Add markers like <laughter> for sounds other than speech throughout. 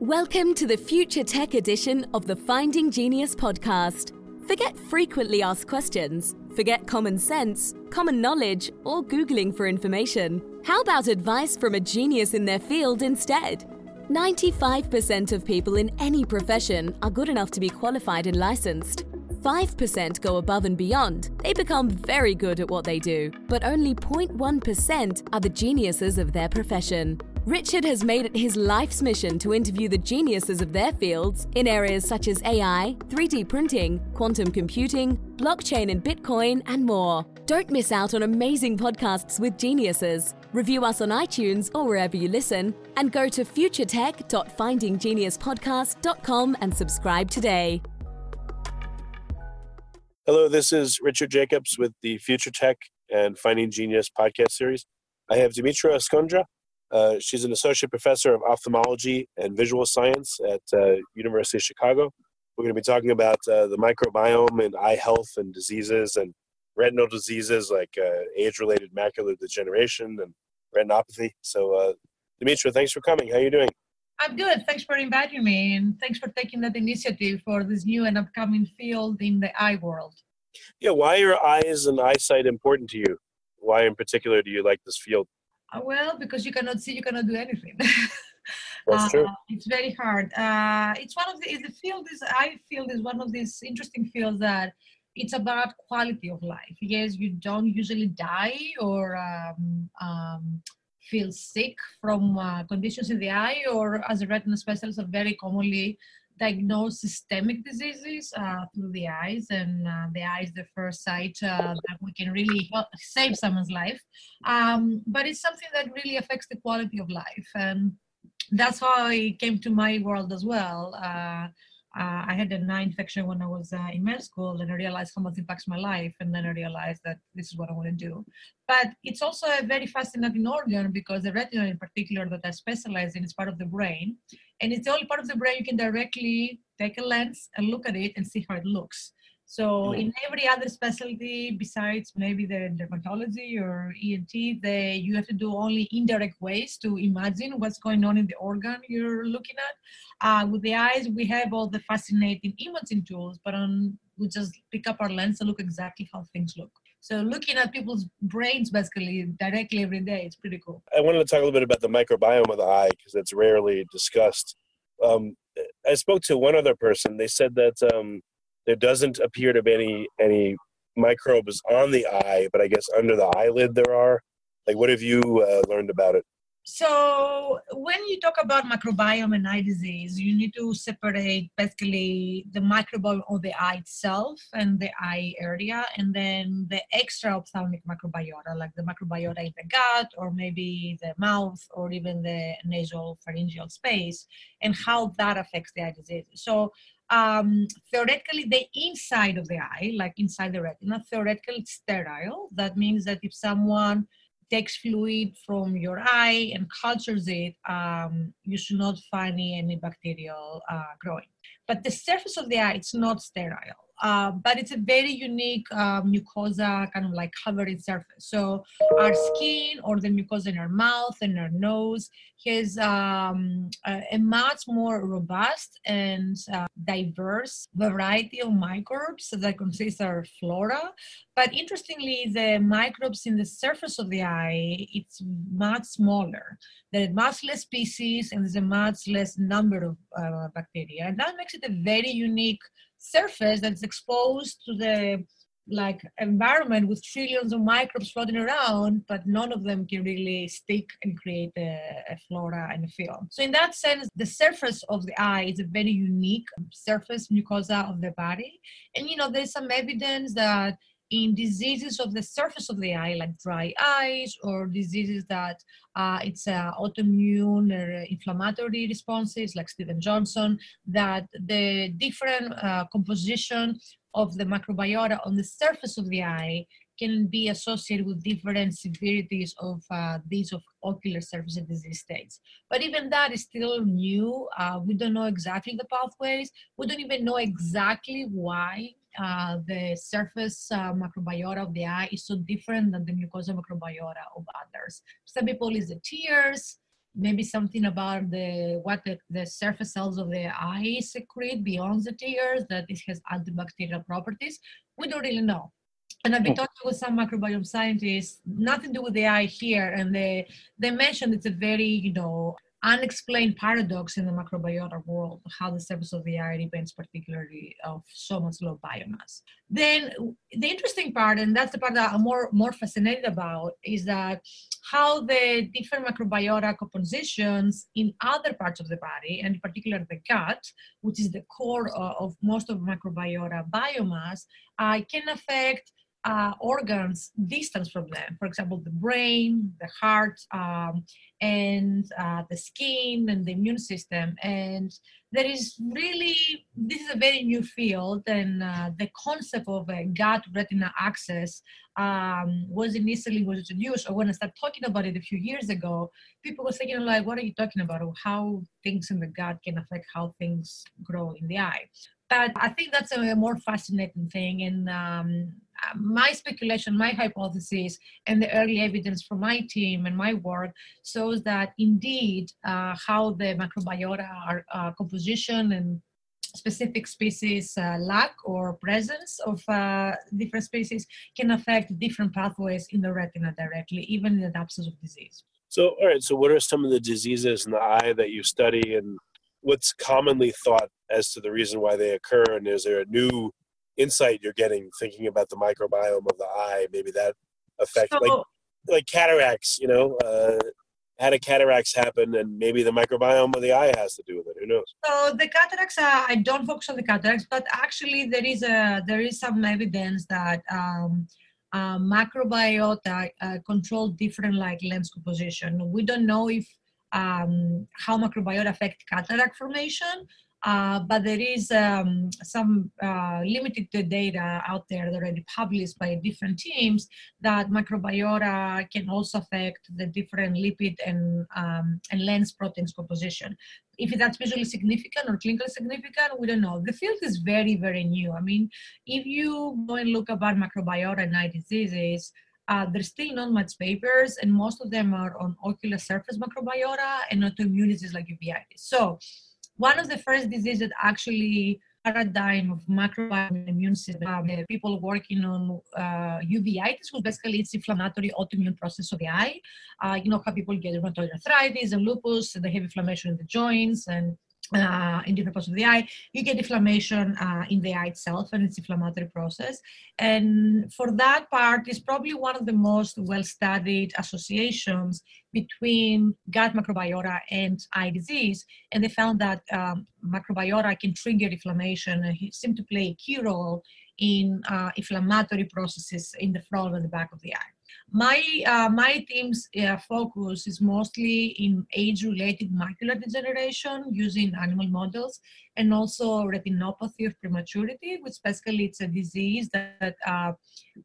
Welcome to the Future Tech edition of the Finding Genius podcast. Forget frequently asked questions, forget common sense, common knowledge, or Googling for information. How about advice from a genius in their field instead? 95% of people in any profession are good enough to be qualified and licensed. 5% go above and beyond. They become very good at what they do, but only 0.1% are the geniuses of their profession. Richard has made it his life's mission to interview the geniuses of their fields in areas such as AI, 3D printing, quantum computing, blockchain and Bitcoin, and more. Don't miss out on amazing podcasts with geniuses. Review us on iTunes or wherever you listen, and go to futuretech.findinggeniuspodcast.com and subscribe today. Hello, this is Richard Jacobs with the Future Tech and Finding Genius podcast series. I have Dimitra Skondra. Uh, she's an associate professor of ophthalmology and visual science at uh, University of Chicago. We're going to be talking about uh, the microbiome and eye health and diseases and retinal diseases like uh, age-related macular degeneration and retinopathy. So, uh, Dimitra, thanks for coming. How are you doing? I'm good. Thanks for inviting me, and thanks for taking that initiative for this new and upcoming field in the eye world. Yeah, why are eyes and eyesight important to you? Why, in particular, do you like this field? Uh, well, because you cannot see, you cannot do anything. <laughs> That's true. Uh, it's very hard. Uh, it's one of the, the field is eye field is one of these interesting fields that it's about quality of life. Yes, you don't usually die or um, um, feel sick from uh, conditions in the eye, or as a retina specialist, are very commonly diagnosed systemic diseases uh, through the eyes, and uh, the eye is the first site uh, that we can really help save someone's life. Um, but it's something that really affects the quality of life, and that's how I came to my world as well. Uh, uh, I had an eye infection when I was uh, in med school, and I realized how much it impacts my life. And then I realized that this is what I want to do. But it's also a very fascinating organ because the retina, in particular, that I specialize in, is part of the brain, and it's the only part of the brain you can directly take a lens and look at it and see how it looks. So in every other specialty besides maybe the dermatology or ENT, they you have to do only indirect ways to imagine what's going on in the organ you're looking at. Uh, with the eyes, we have all the fascinating imaging tools, but on we just pick up our lens and look exactly how things look. So looking at people's brains basically directly every day, it's pretty cool. I wanted to talk a little bit about the microbiome of the eye because it's rarely discussed. Um, I spoke to one other person. They said that um, there doesn't appear to be any any microbes on the eye, but I guess under the eyelid there are. Like, what have you uh, learned about it? So when you talk about microbiome and eye disease, you need to separate basically the microbiome of the eye itself and the eye area, and then the extra ophthalmic microbiota, like the microbiota in the gut, or maybe the mouth, or even the nasal pharyngeal space, and how that affects the eye disease. So um, theoretically the inside of the eye, like inside the retina, theoretically it's sterile. That means that if someone takes fluid from your eye and cultures it, um, you should not find any bacterial uh, growing. But the surface of the eye, it's not sterile. Uh, but it's a very unique uh, mucosa kind of like covering surface. So our skin or the mucosa in our mouth and our nose has um, a, much more robust and uh, diverse variety of microbes that consist of flora. But interestingly, the microbes in the surface of the eye, it's much smaller. There are much less species and there's a much less number of uh, bacteria. And that makes it a very unique surface that's exposed to the like environment with trillions of microbes floating around, but none of them can really stick and create a, a, flora and a film. So in that sense, the surface of the eye is a very unique surface mucosa of the body. And you know, there's some evidence that in diseases of the surface of the eye, like dry eyes, or diseases that uh, it's uh, autoimmune or inflammatory responses, like Steven Johnson, that the different uh, composition of the microbiota on the surface of the eye can be associated with different severities of uh, these of ocular surface disease states. But even that is still new. Uh, we don't know exactly the pathways. We don't even know exactly why uh, the surface uh, microbiota of the eye is so different than the mucosa microbiota of others. Some people is the tears, maybe something about the what the, the surface cells of the eye secrete beyond the tears that it has antibacterial properties. We don't really know. And I've been talking with some microbiome scientists, nothing to do with the eye here, and they they mentioned it's a very you know unexplained paradox in the microbiota world, how the surface of the eye depends particularly of so much low biomass. Then the interesting part, and that's the part that I'm more, more fascinated about, is that how the different microbiota compositions in other parts of the body, and in particular the gut, which is the core of, of most of microbiota biomass, uh, can affect uh, organs distance from them. For example, the brain, the heart, um, and uh, the skin and the immune system. And there is really, this is a very new field, and uh, the concept of a gut retina axis um, was initially was introduced, or when I started talking about it a few years ago, people were thinking like, what are you talking about? How things in the gut can affect how things grow in the eye. But I think that's a more fascinating thing. And um, my speculation, my hypothesis, and the early evidence from my team and my work shows that indeed uh, how the microbiota are uh, composition and specific species uh, lack or presence of uh, different species can affect different pathways in the retina directly, even in the absence of disease. So, all right. So, what are some of the diseases in the eye that you study, and what's commonly thought as to the reason why they occur? And is there a new insight you're getting thinking about the microbiome of the eye maybe that affect so, like like cataracts you know uh, how do cataracts happen and maybe the microbiome of the eye has to do with it who knows? So the cataracts uh, i don't focus on the cataracts but actually there is a there is some evidence that um, uh, microbiota uh, control different like lens composition. We don't know if um, how microbiota affect cataract formation uh, but there is um, some uh, limited data out there that already published by different teams that microbiota can also affect the different lipid and, um, and lens proteins composition. If that's visually significant or clinically significant, we don't know. The field is very, very new. I mean, if you go and look about microbiota and eye diseases, uh, there's still not much papers, and most of them are on ocular surface microbiota and autoimmune diseases like uveitis. So one of the first diseases that actually paradigm of microbiome immune system. Um, people working on uh, uveitis, which basically it's inflammatory autoimmune process of the eye. Uh, you know how people get rheumatoid arthritis and lupus, and they have inflammation in the joints and uh, in different parts of the eye, you get inflammation uh, in the eye itself and its inflammatory process. And for that part, is probably one of the most well-studied associations between gut microbiota and eye disease. And they found that um, microbiota can trigger inflammation and seem to play a key role in uh, inflammatory processes in the front and the back of the eye. My, uh, my team's uh, focus is mostly in age-related macular degeneration using animal models and also retinopathy of prematurity, which basically it's a disease that uh,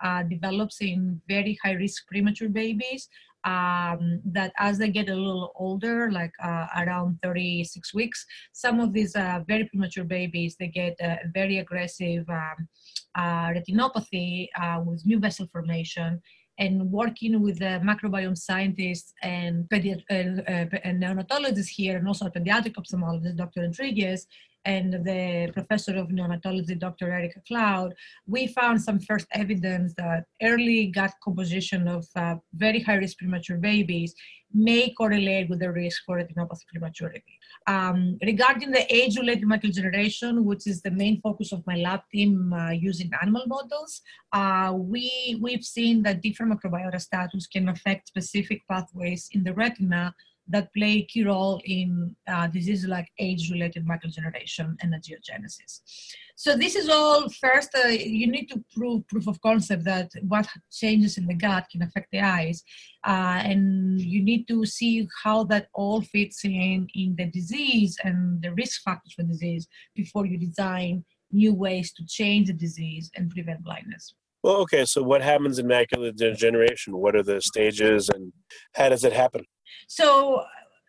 uh develops in very high-risk premature babies um, that as they get a little older, like uh, around 36 weeks, some of these uh, very premature babies, they get very aggressive um, retinopathy with new vessel formation and working with the microbiome scientists and, pedi- and, uh, and neonatologists here, and also pediatric ophthalmologist, Dr. Rodriguez, and the professor of neonatology, Dr. Erika Claud, we found some first evidence that early gut composition of uh, very high risk premature babies may correlate with the risk for retinopathy prematurity. Um, regarding the age-related macular degeneration, which is the main focus of my lab team uh, using animal models, uh, we, we've seen that different microbiota status can affect specific pathways in the retina that play a key role in uh, diseases like age-related macular and angiogenesis. So this is all first, uh, you need to prove proof of concept that what changes in the gut can affect the eyes. Uh, and you need to see how that all fits in in the disease and the risk factors for disease before you design new ways to change the disease and prevent blindness. Well, okay. So, what happens in macular degeneration? What are the stages, and how does it happen? So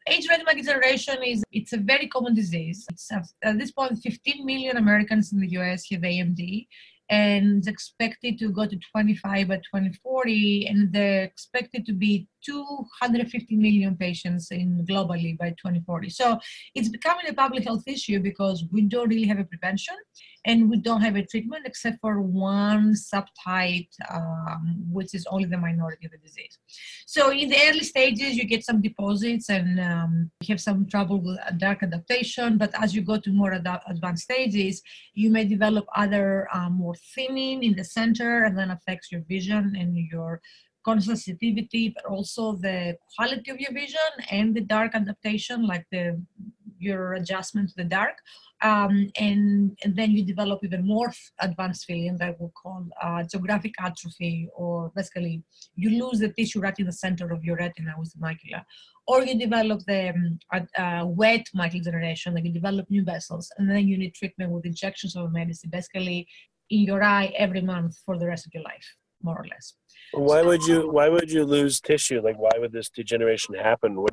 age-related macular degeneration is it's a very common disease. It's uh, at this point 15 million Americans in the U.S. have AMD, and it's expected to go to 25 by 2040, and they're expected to be 250 million patients in globally by 2040. So it's becoming a public health issue because we don't really have a prevention and we don't have a treatment except for one subtype, um, which is only the minority of the disease. So in the early stages, you get some deposits and um, you have some trouble with dark adaptation. But as you go to more ad- advanced stages, you may develop other um, more thinning in the center and then affects your vision and your sensitivity, but also the quality of your vision and the dark adaptation, like the your adjustment to the dark. Um, and, and, then you develop even more advanced feeling that we call uh, geographic atrophy, or basically you lose the tissue right in the center of your retina with the macula. Or you develop the um, uh, wet macular degeneration, like you develop new vessels, and then you need treatment with injections of medicine, basically in your eye every month for the rest of your life, more or less. Why would you? Why would you lose tissue? Like, why would this degeneration happen? What?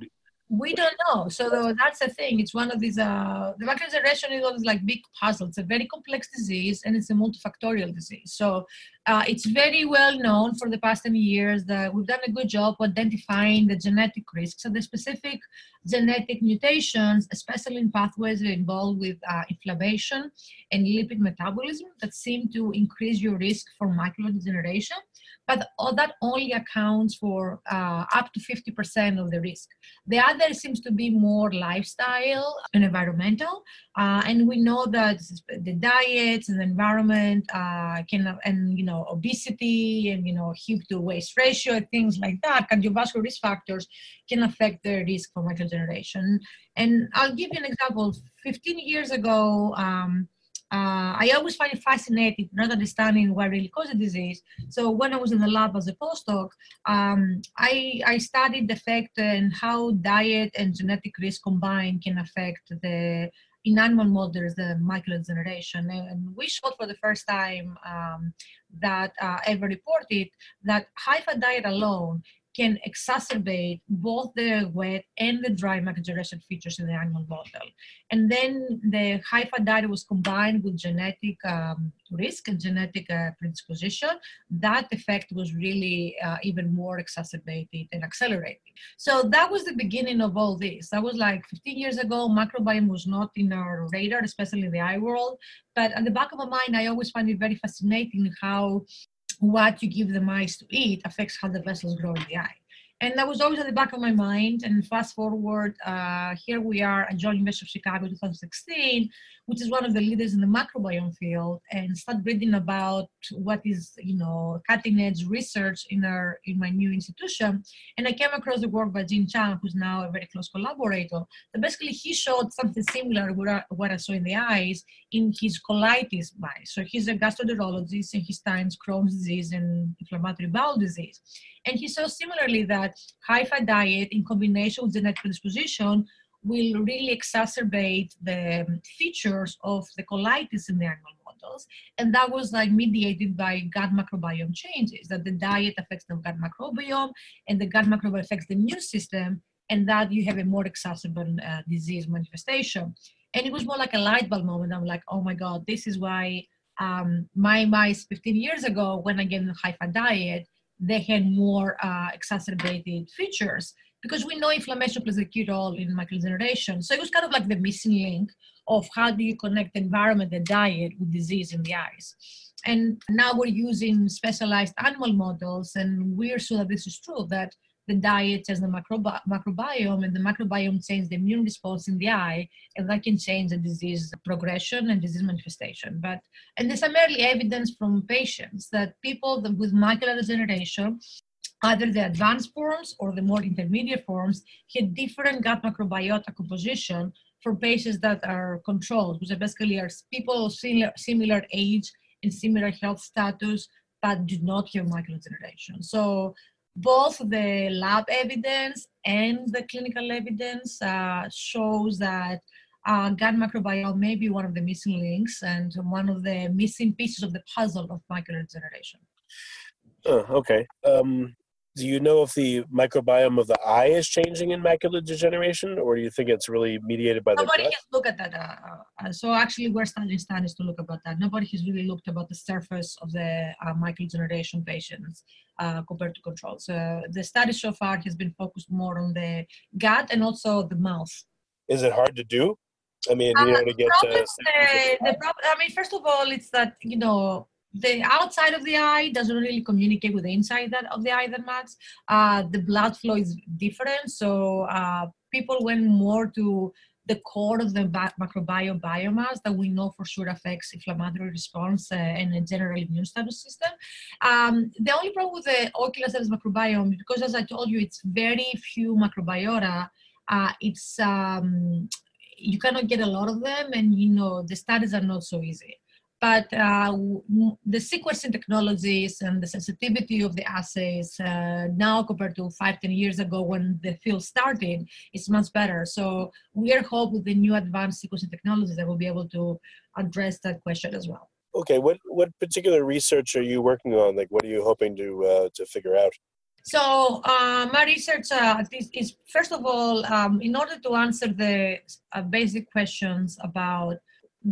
We don't know. So that's the thing. It's one of these. Uh, the macular degeneration is always like big puzzle. It's a very complex disease, and it's a multifactorial disease. So uh, it's very well known for the past 10 years that we've done a good job identifying the genetic risks and the specific genetic mutations, especially in pathways that involved with uh, inflammation and lipid metabolism, that seem to increase your risk for macular degeneration but that only accounts for uh, up to 50% of the risk. The other seems to be more lifestyle and environmental. Uh, and we know that the diets and the environment uh, can, and you know, obesity and you know, hip to waist ratio, things like that, cardiovascular risk factors can affect the risk for macular degeneration. And I'll give you an example. 15 years ago, um, uh, I always find it fascinating not understanding what really causes the disease. So when I was in the lab as a postdoc, um, I, I studied the effect and how diet and genetic risk combined can affect the in animal models the macular degeneration. And we showed for the first time um, that uh, ever reported that high fat diet alone can exacerbate both the wet and the dry macular features in the animal model. And then the fat diet was combined with genetic um, risk and genetic uh, predisposition. That effect was really uh, even more exacerbated and accelerated. So that was the beginning of all this. That was like 15 years ago. Microbiome was not in our radar, especially in the eye world. But at the back of my mind, I always find it very fascinating how what you give the mice to eat affects how the vessels grow in the eye. And that was always at the back of my mind. And fast forward, uh, here we are at Joint University of Chicago 2016, which is one of the leaders in the microbiome field, and start reading about what is, you know, cutting edge research in our in my new institution. And I came across the work by Eugene Chang, who's now a very close collaborator. That basically he showed something similar to what I saw in the eyes in his colitis mice. So he's a gastroenterologist and he studies Crohn's disease and inflammatory bowel disease. And he saw similarly that high fat diet in combination with genetic predisposition will really exacerbate the features of the colitis in the animal models. And that was like mediated by gut microbiome changes, that the diet affects the gut microbiome and the gut microbiome affects the immune system, and that you have a more exacerbated uh, disease manifestation. And it was more like a light bulb moment. I'm like, oh my God, this is why um, my mice 15 years ago, when I gave them a high fat diet, they had more uh, exacerbated features because we know inflammation plays a key role in macular degeneration. So it was kind of like the missing link of how do you connect the environment, the diet with disease in the eyes. And now we're using specialized animal models, and we're sure that this is true that the diet changes the microbi- microbiome, and the microbiome changes the immune response in the eye, and that can change the disease progression and disease manifestation. But and there's some early evidence from patients that people with macular degeneration, either the advanced forms or the more intermediate forms, had different gut microbiota composition for patients that are controlled, which basically are people similar, similar age and similar health status, but do not have macular degeneration. So both the lab evidence and the clinical evidence uh, shows that uh, gut microbiome may be one of the missing links and one of the missing pieces of the puzzle of macular degeneration. Oh, okay. Um, do you know if the microbiome of the eye is changing in macular degeneration, or do you think it's really mediated by the Nobody has looked at that. Uh, uh, so actually, we're starting studies to look about that. Nobody has really looked about the surface of the uh, macular degeneration patients uh, compared to controls. So the study so far has been focused more on the gut and also the mouth. Is it hard to do? I mean, you know, to get problem, uh, uh, the problem, I mean, first of all, it's that you know the outside of the eye doesn't really communicate with the inside that, of the eye that much. Uh, the blood flow is different, so uh, people went more to the core of the microbiome biomass that we know for sure affects inflammatory response uh, and the general immune status system. Um, the only problem with the ocular cells microbiome, because as I told you, it's very few microbiota. Uh, it's um, you cannot get a lot of them, and you know the studies are not so easy but uh, the sequencing technologies and the sensitivity of the assays uh, now compared to five, ten years ago when the field started is much better. So we are hope with the new advanced sequencing technologies that we'll be able to address that question as well. Okay, what what particular research are you working on? Like, what are you hoping to uh, to figure out? So uh, my research uh, is, is, first of all, um, in order to answer the uh, basic questions about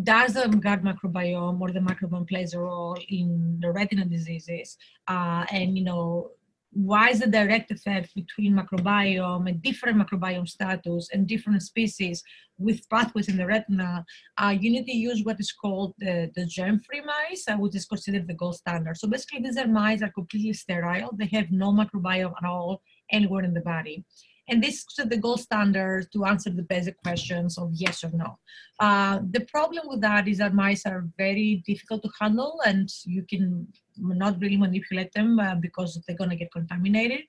does the gut microbiome or the microbiome plays a role in the retinal diseases uh, and you know why is the direct effect between microbiome and different microbiome status and different species with pathways in the retina, uh, you need to use what is called the, the germ-free mice, uh, which is considered the gold standard. So basically, these are mice are completely sterile. They have no microbiome at all anywhere in the body. And this is the gold standard to answer the basic questions of yes or no. Uh, the problem with that is that mice are very difficult to handle and you can not really manipulate them uh, because they're going to get contaminated.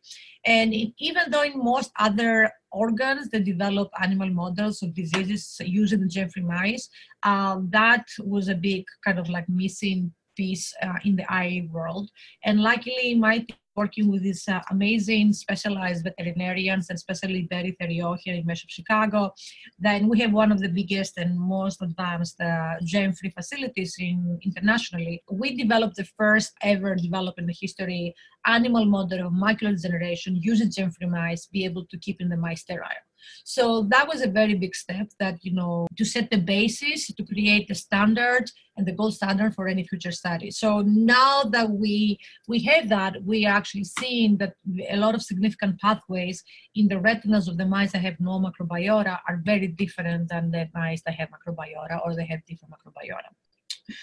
And even though in most other organs they develop animal models of diseases using the germ-free mice, uh, that was a big kind of like missing piece uh, in the eye world. And luckily, my working with these uh, amazing specialized veterinarians, and especially Betty Theriault here in of Chicago. Then we have one of the biggest and most advanced uh, germ-free facilities in internationally. We developed the first ever developed in the history animal model of macular degeneration using germ-free mice, be able to keep in the mice sterile. So that was a very big step that, you know, to set the basis to create the standard and the gold standard for any future study. So now that we we have that, we are actually seeing that a lot of significant pathways in the retinas of the mice that have no microbiota are very different than the mice that have microbiota or they have different microbiota.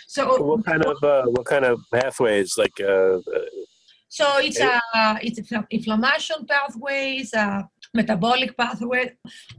So what kind of uh, what kind of pathways like uh, so it's uh, it's inflammation pathways, uh, metabolic pathways,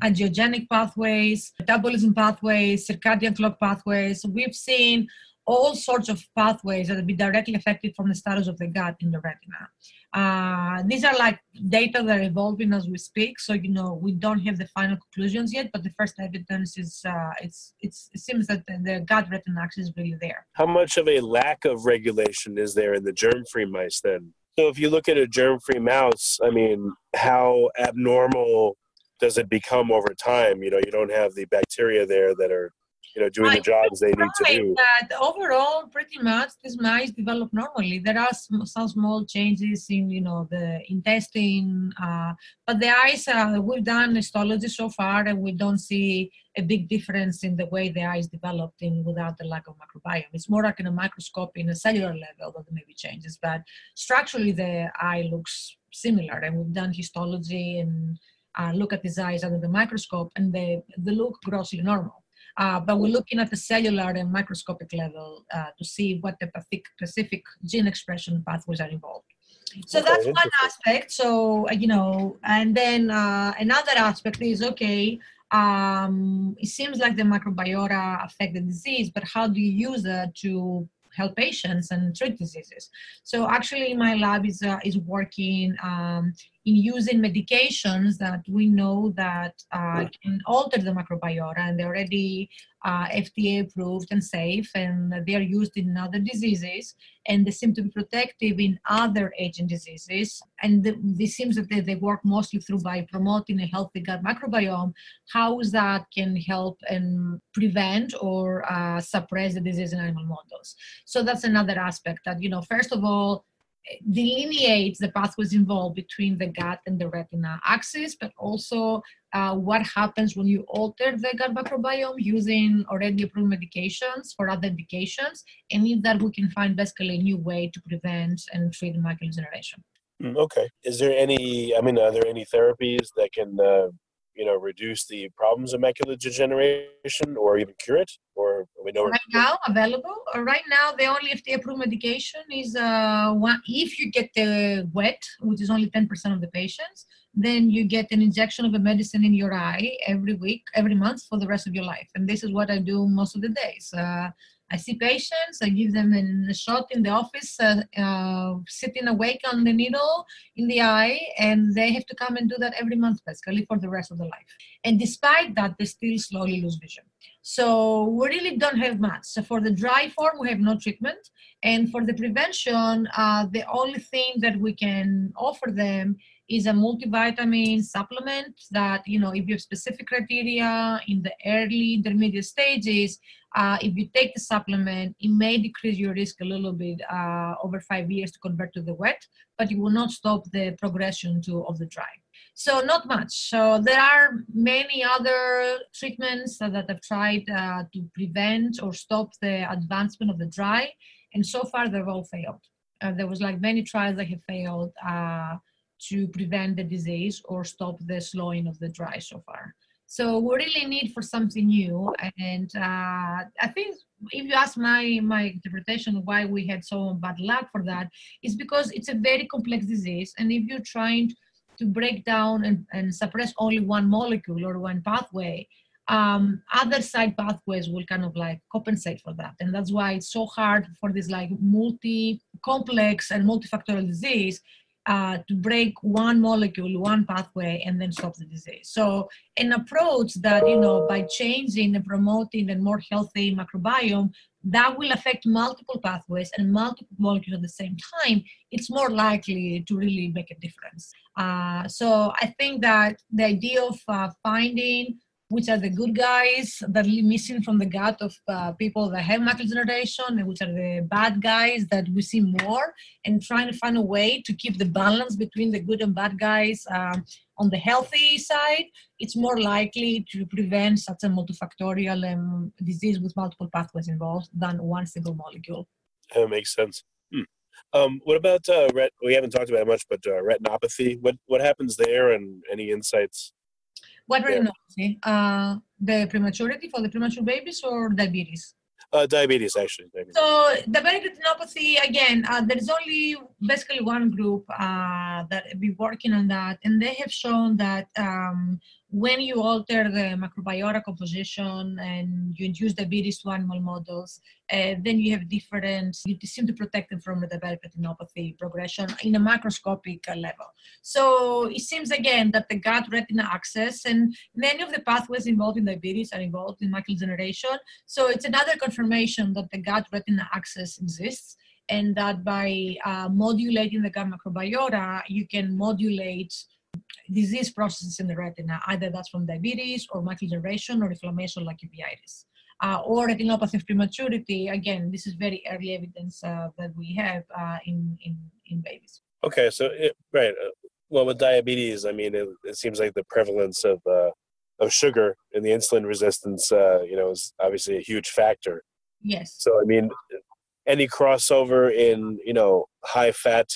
angiogenic pathways, metabolism pathways, circadian clock pathways. We've seen all sorts of pathways that will be directly affected from the status of the gut in the retina. Uh, these are like data that are evolving as we speak, so you know we don't have the final conclusions yet, but the first evidence is uh, it's, it's it seems that the, the gut retina axis is really there. How much of a lack of regulation is there in the germ-free mice then? So if you look at a germ-free mouse, I mean, how abnormal does it become over time? You know, you don't have the bacteria there that are, you know, doing the jobs they need to do. That overall, pretty much, these mice develop normally. There are some, some small changes in, you know, the intestine, uh, but the eyes. Uh, we've done histology so far, and we don't see a big difference in the way the eyes developed in without the lack of microbiome. It's more like in a microscope in a cellular level that there may be changes, but structurally the eye looks similar. And we've done histology and uh, look at these eyes under the microscope, and they, they look grossly normal. Uh, but we're looking at the cellular and microscopic level uh, to see what the specific gene expression pathways are involved. So okay, that's one aspect. So, uh, you know, and then uh, another aspect is okay, um, it seems like the microbiota affect the disease, but how do you use that to help patients and treat diseases? So actually, my lab is uh, is working um, in using medications that we know that uh, can alter the microbiota, and they're already uh, FDA approved and safe, and they are used in other diseases, and they seem to be protective in other aging diseases. And the, this seems that they, they, work mostly through by promoting a healthy gut microbiome. How that can help and prevent or uh, suppress the disease in animal models? So that's another aspect that you know. First of all, delineates the pathways involved between the gut and the retina axis, but also uh, what happens when you alter the gut microbiome using already approved medications for other indications, and if that we can find basically a new way to prevent and treat macular degeneration. Mm, okay. Is there any? I mean, are there any therapies that can uh, you know reduce the problems of macular degeneration or even cure it or we know right now available. Uh, right now the only fda approved medication is uh, one if you get the wet which is only 10% of the patients then you get an injection of a medicine in your eye every week every month for the rest of your life. And this is what i do most of the days. Uh, I see patients, I give them a shot in the office, uh, uh, sitting awake on the needle in the eye, and they have to come and do that every month, basically, for the rest of their life. And despite that, they still slowly lose vision. So we really don't have much. So for the dry form, we have no treatment. And for the prevention, uh, the only thing that we can offer them is a multivitamin supplement that, you know, if you have specific criteria in the early intermediate stages, uh, if you take the supplement, it may decrease your risk a little bit uh, over five years to convert to the wet, but it will not stop the progression to of the dry. So not much. So there are many other treatments that, that have tried uh, to prevent or stop the advancement of the dry, and so far they've all failed. Uh, there was like many trials that have failed uh, to prevent the disease or stop the slowing of the dry so far. So we really need for something new. And uh, I think if you ask my my interpretation why we had so bad luck for that, is because it's a very complex disease. And if you're trying to break down and, and suppress only one molecule or one pathway, um, other side pathways will kind of like compensate for that. And that's why it's so hard for this like multi complex and multifactorial disease uh, to break one molecule, one pathway, and then stop the disease. So an approach that, you know, by changing and promoting a more healthy microbiome, that will affect multiple pathways and multiple molecules at the same time, it's more likely to really make a difference. Uh, so I think that the idea of uh, finding which are the good guys that are missing from the gut of uh, people that have macular degeneration, and which are the bad guys that we see more, and trying to find a way to keep the balance between the good and bad guys um, on the healthy side, it's more likely to prevent such a multifactorial um, disease with multiple pathways involved than one single molecule. That makes sense. Hmm. Um, what about uh, ret- we haven't talked about much, but uh, retinopathy? What what happens there, and any insights? What retinopathy? Uh, the prematurity for the premature babies or diabetes? Uh, diabetes, actually. Diabetes. So diabetic retinopathy, again, uh, there is only basically one group uh, that be working on that, and they have shown that um, when you alter the microbiota composition and you induce diabetes to animal models, uh, then you have different, you seem to protect them from the retinopathy progression in a macroscopic uh, level. So it seems again that the gut retina axis and many of the pathways involved in diabetes are involved in macular degeneration. So it's another confirmation that the gut retina axis exists and that by uh, modulating the gut microbiota, you can modulate disease processes in the retina, either that's from diabetes or macular degeneration or inflammation like uveitis. Uh, or retinopathy of prematurity, again, this is very early evidence uh, that we have uh, in, in, in babies. Okay, so, it, right. Uh, well, with diabetes, I mean, it, it seems like the prevalence of, uh, of sugar and the insulin resistance, uh, you know, is obviously a huge factor. Yes. So, I mean, any crossover in, you know, high fat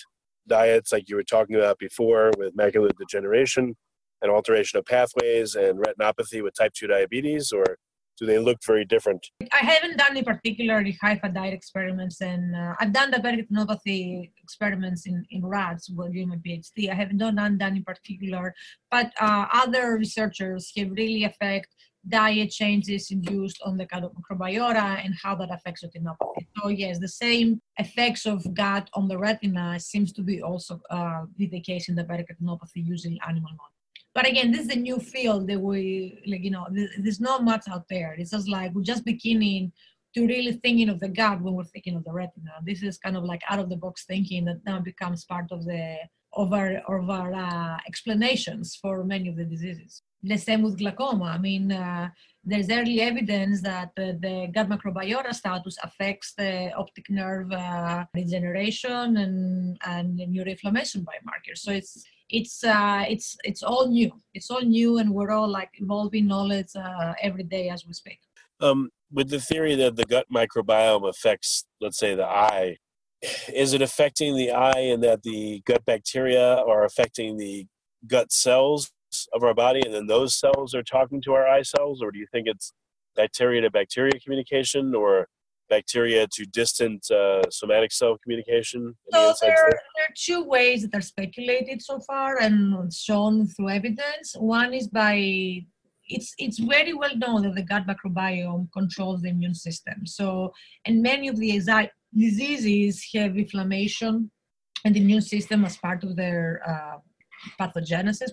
diets like you were talking about before with macular degeneration and alteration of pathways and retinopathy with type 2 diabetes or do they look very different? I haven't done any particularly high fat diet experiments, and uh, I've done diabetic retinopathy experiments in, in rats while doing my PhD. I haven't done that in particular, but uh, other researchers have really affect diet changes induced on the gut microbiota and how that affects retinopathy. So yes, the same effects of gut on the retina seems to be also uh, be the case in the diabetic retinopathy using animal models. But again, this is a new field that we like. You know, there's not much out there. It's just like we're just beginning to really thinking of the gut when we're thinking of the retina. This is kind of like out of the box thinking that now becomes part of the of our of our uh, explanations for many of the diseases the same with glaucoma. I mean, uh, there's early evidence that uh, the gut microbiota status affects the optic nerve uh, regeneration and, and neuroinflammation biomarkers. So it's it's uh, it's it's all new. It's all new, and we're all like evolving knowledge uh, every day as we speak. Um, with the theory that the gut microbiome affects, let's say, the eye, is it affecting the eye and that the gut bacteria are affecting the gut cells of our body and then those cells are talking to our eye cells? Or do you think it's bacteria to bacteria communication or bacteria to distant uh, somatic cell communication? So there, there, are two ways that are speculated so far and shown through evidence. One is by it's it's very well known that the gut microbiome controls the immune system. So and many of the diseases have inflammation and the immune system as part of their uh, pathogenesis,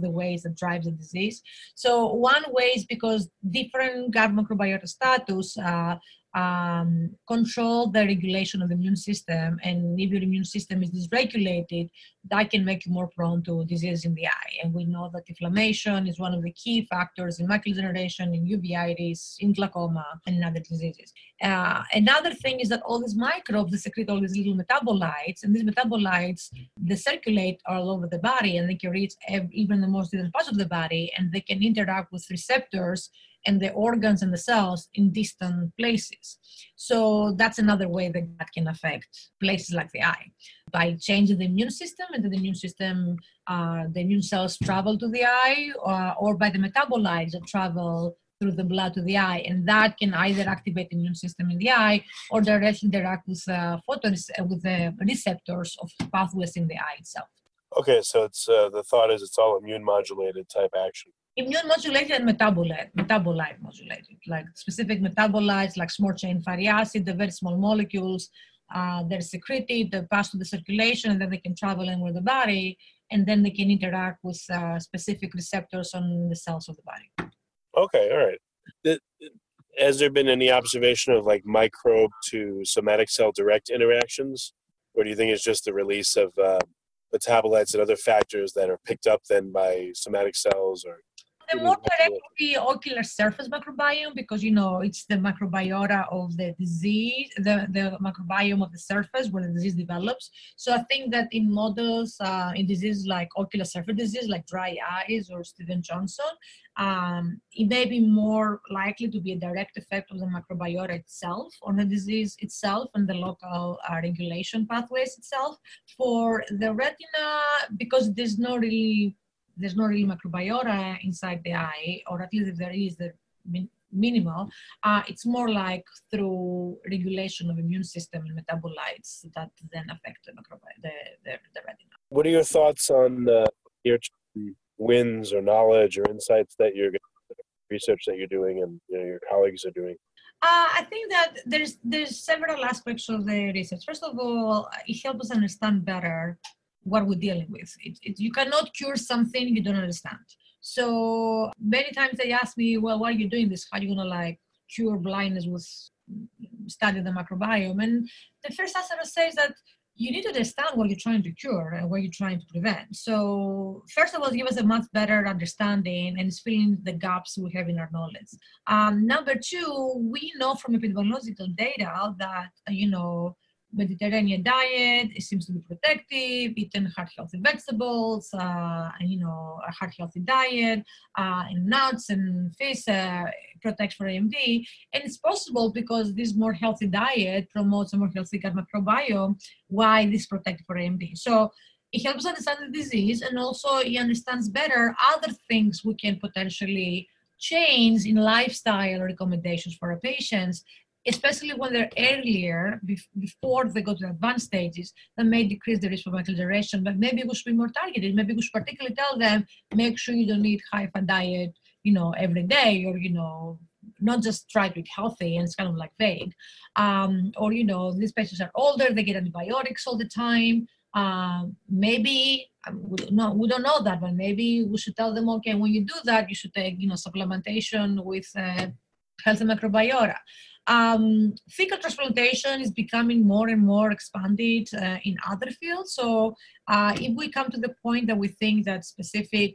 the ways that drives the disease. So one way is because different gut microbiota status uh, um, control the regulation of the immune system. And if your immune system is dysregulated, that can make you more prone to disease in the eye. And we know that inflammation is one of the key factors in macular degeneration, in uveitis, in glaucoma, and other diseases. Uh, another thing is that all these microbes they secrete all these little metabolites, and these metabolites they circulate all over the body, and they can reach even the most distant parts of the body, and they can interact with receptors and the organs and the cells in distant places. So that's another way that that can affect places like the eye by changing the immune system, and the immune system, uh, the immune cells travel to the eye, uh, or by the metabolites that travel through the blood to the eye, and that can either activate the immune system in the eye or directly interact with uh, photons with the receptors of pathways in the eye itself. Okay, so it's uh, the thought is it's all immune modulated type action immune modulated and metabolite, metabolite modulated, like specific metabolites like small chain fatty acid, the very small molecules, uh, they're secreted, they pass through the circulation, and then they can travel in with the body, and then they can interact with uh, specific receptors on the cells of the body. Okay, all right. The, has there been any observation of like microbe to somatic cell direct interactions, or do you think it's just the release of uh, metabolites and other factors that are picked up then by somatic cells or the more directly ocular surface microbiome because you know it's the microbiota of the disease the, the microbiome of the surface where the disease develops. So i think that in models uh, in diseases like ocular surface disease like dry eyes or steven johnson um, it may be more likely to be a direct effect of the microbiota itself on the disease itself and the local uh, regulation pathways itself for the retina because there's no really there's no real microbiota inside the eye, or at least if there is, the min- minimal. Uh, it's more like through regulation of immune system and metabolites that then affect the, microbi- the, the, the retina. What are your thoughts on uh, your wins or knowledge or insights that you're research that you're doing and you know, your colleagues are doing? Uh, I think that there's there's several aspects of the research. First of all, it helps us understand better what we're dealing with. It, it, you cannot cure something you don't understand. So many times they ask me, well, why are you doing this? How are you gonna like cure blindness with studying the microbiome? And the first answer I say is that you need to understand what you're trying to cure and what you're trying to prevent. So first of all, give us a much better understanding and filling the gaps we have in our knowledge. Um, number two, we know from epidemiological data that you know Mediterranean diet. It seems to be protective. Eating heart healthy vegetables, uh, you know, a heart healthy diet, uh, and nuts and fish uh, protects for AMD. And it's possible because this more healthy diet promotes a more healthy gut microbiome. Why this protective for AMD? So it helps understand the disease, and also he understands better other things we can potentially change in lifestyle recommendations for our patients especially when they're earlier, before they go to advanced stages, that may decrease the risk for macular degeneration. But maybe we should be more targeted. Maybe we should particularly tell them, make sure you don't eat high fat diet, you know, every day, or you know, not just try to eat healthy and it's kind of like vague. Um, or you know, these patients are older, they get antibiotics all the time. Um, maybe um, we don't, know, we don't know that, but maybe we should tell them, okay, when you do that, you should take, you know, supplementation with uh, healthy microbiota. Um, fecal transplantation is becoming more and more expanded uh, in other fields. So uh, if we come to the point that we think that specific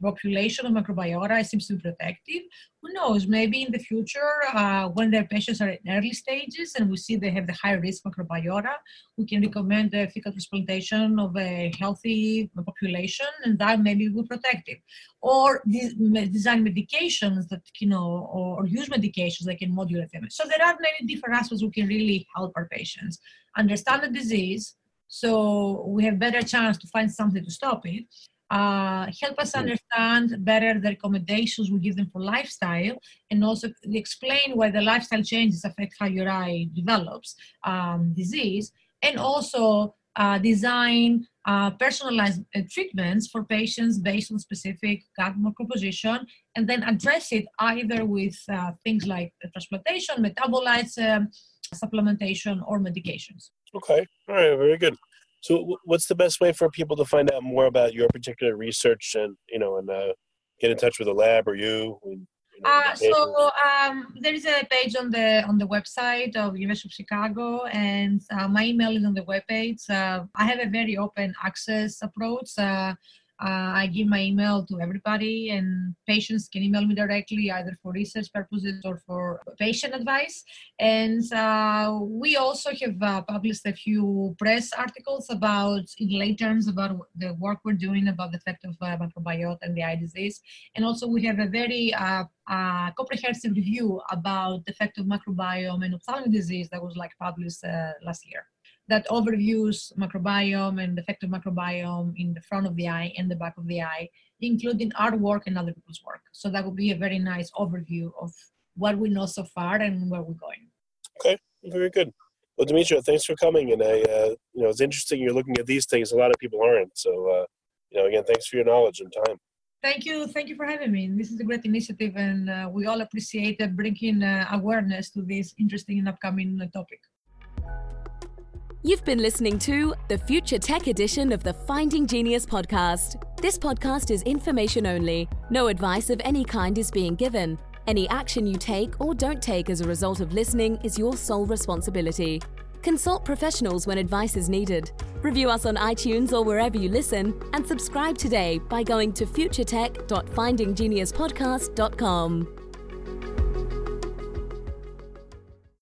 population of microbiota seems to be protective. Who knows? Maybe in the future, uh, when their patients are in early stages and we see they have the high risk microbiota, we can recommend the fecal transplantation of a healthy population, and that maybe will protect it. Or design medications that you know, or, use medications that can modulate them. So there are many different aspects we can really help our patients understand the disease, so we have better chance to find something to stop it uh, help us understand better the recommendations we give them for lifestyle and also explain why the lifestyle changes affect how your eye develops um, disease and also uh, design uh, personalized uh, treatments for patients based on specific gut composition and then address it either with uh, things like transplantation metabolites um, supplementation or medications. Okay. All right. Very good so, what's the best way for people to find out more about your particular research and you know and uh, get in touch with the lab or you? And, you know, uh, so um, there is a page on the on the website of University of Chicago, and uh, my email is on the webpage. Uh, I have a very open access approach. Uh, I give my email to everybody, and patients can email me directly either for research purposes or for patient advice. And uh, we also have uh, published a few press articles about, in lay terms, about the work we're doing about the effect of uh, microbiota and the eye disease. And also, we have a very uh, uh, comprehensive review about the effect of microbiome and ophthalmic disease that was like published last year that overviews microbiome and the effect of microbiome in the front of the eye and the back of the eye, including our work and other people's work. So that would be a very nice overview of what we know so far and where we're going. Okay, very good. Well, Dimitra, thanks for coming. And I, uh, you know, it's interesting you're looking at these things. A lot of people aren't. So, uh, you know, again, thanks for your knowledge and time. Thank you. Thank you for having me. This is a great initiative, and uh, we all appreciate bringing uh, awareness to this interesting and upcoming topic. You've been listening to the Future Tech edition of the Finding Genius podcast. This podcast is information only. No advice of any kind is being given. Any action you take or don't take as a result of listening is your sole responsibility. Consult professionals when advice is needed. Review us on iTunes or wherever you listen, and subscribe today by going to futuretech.findinggeniuspodcast.com.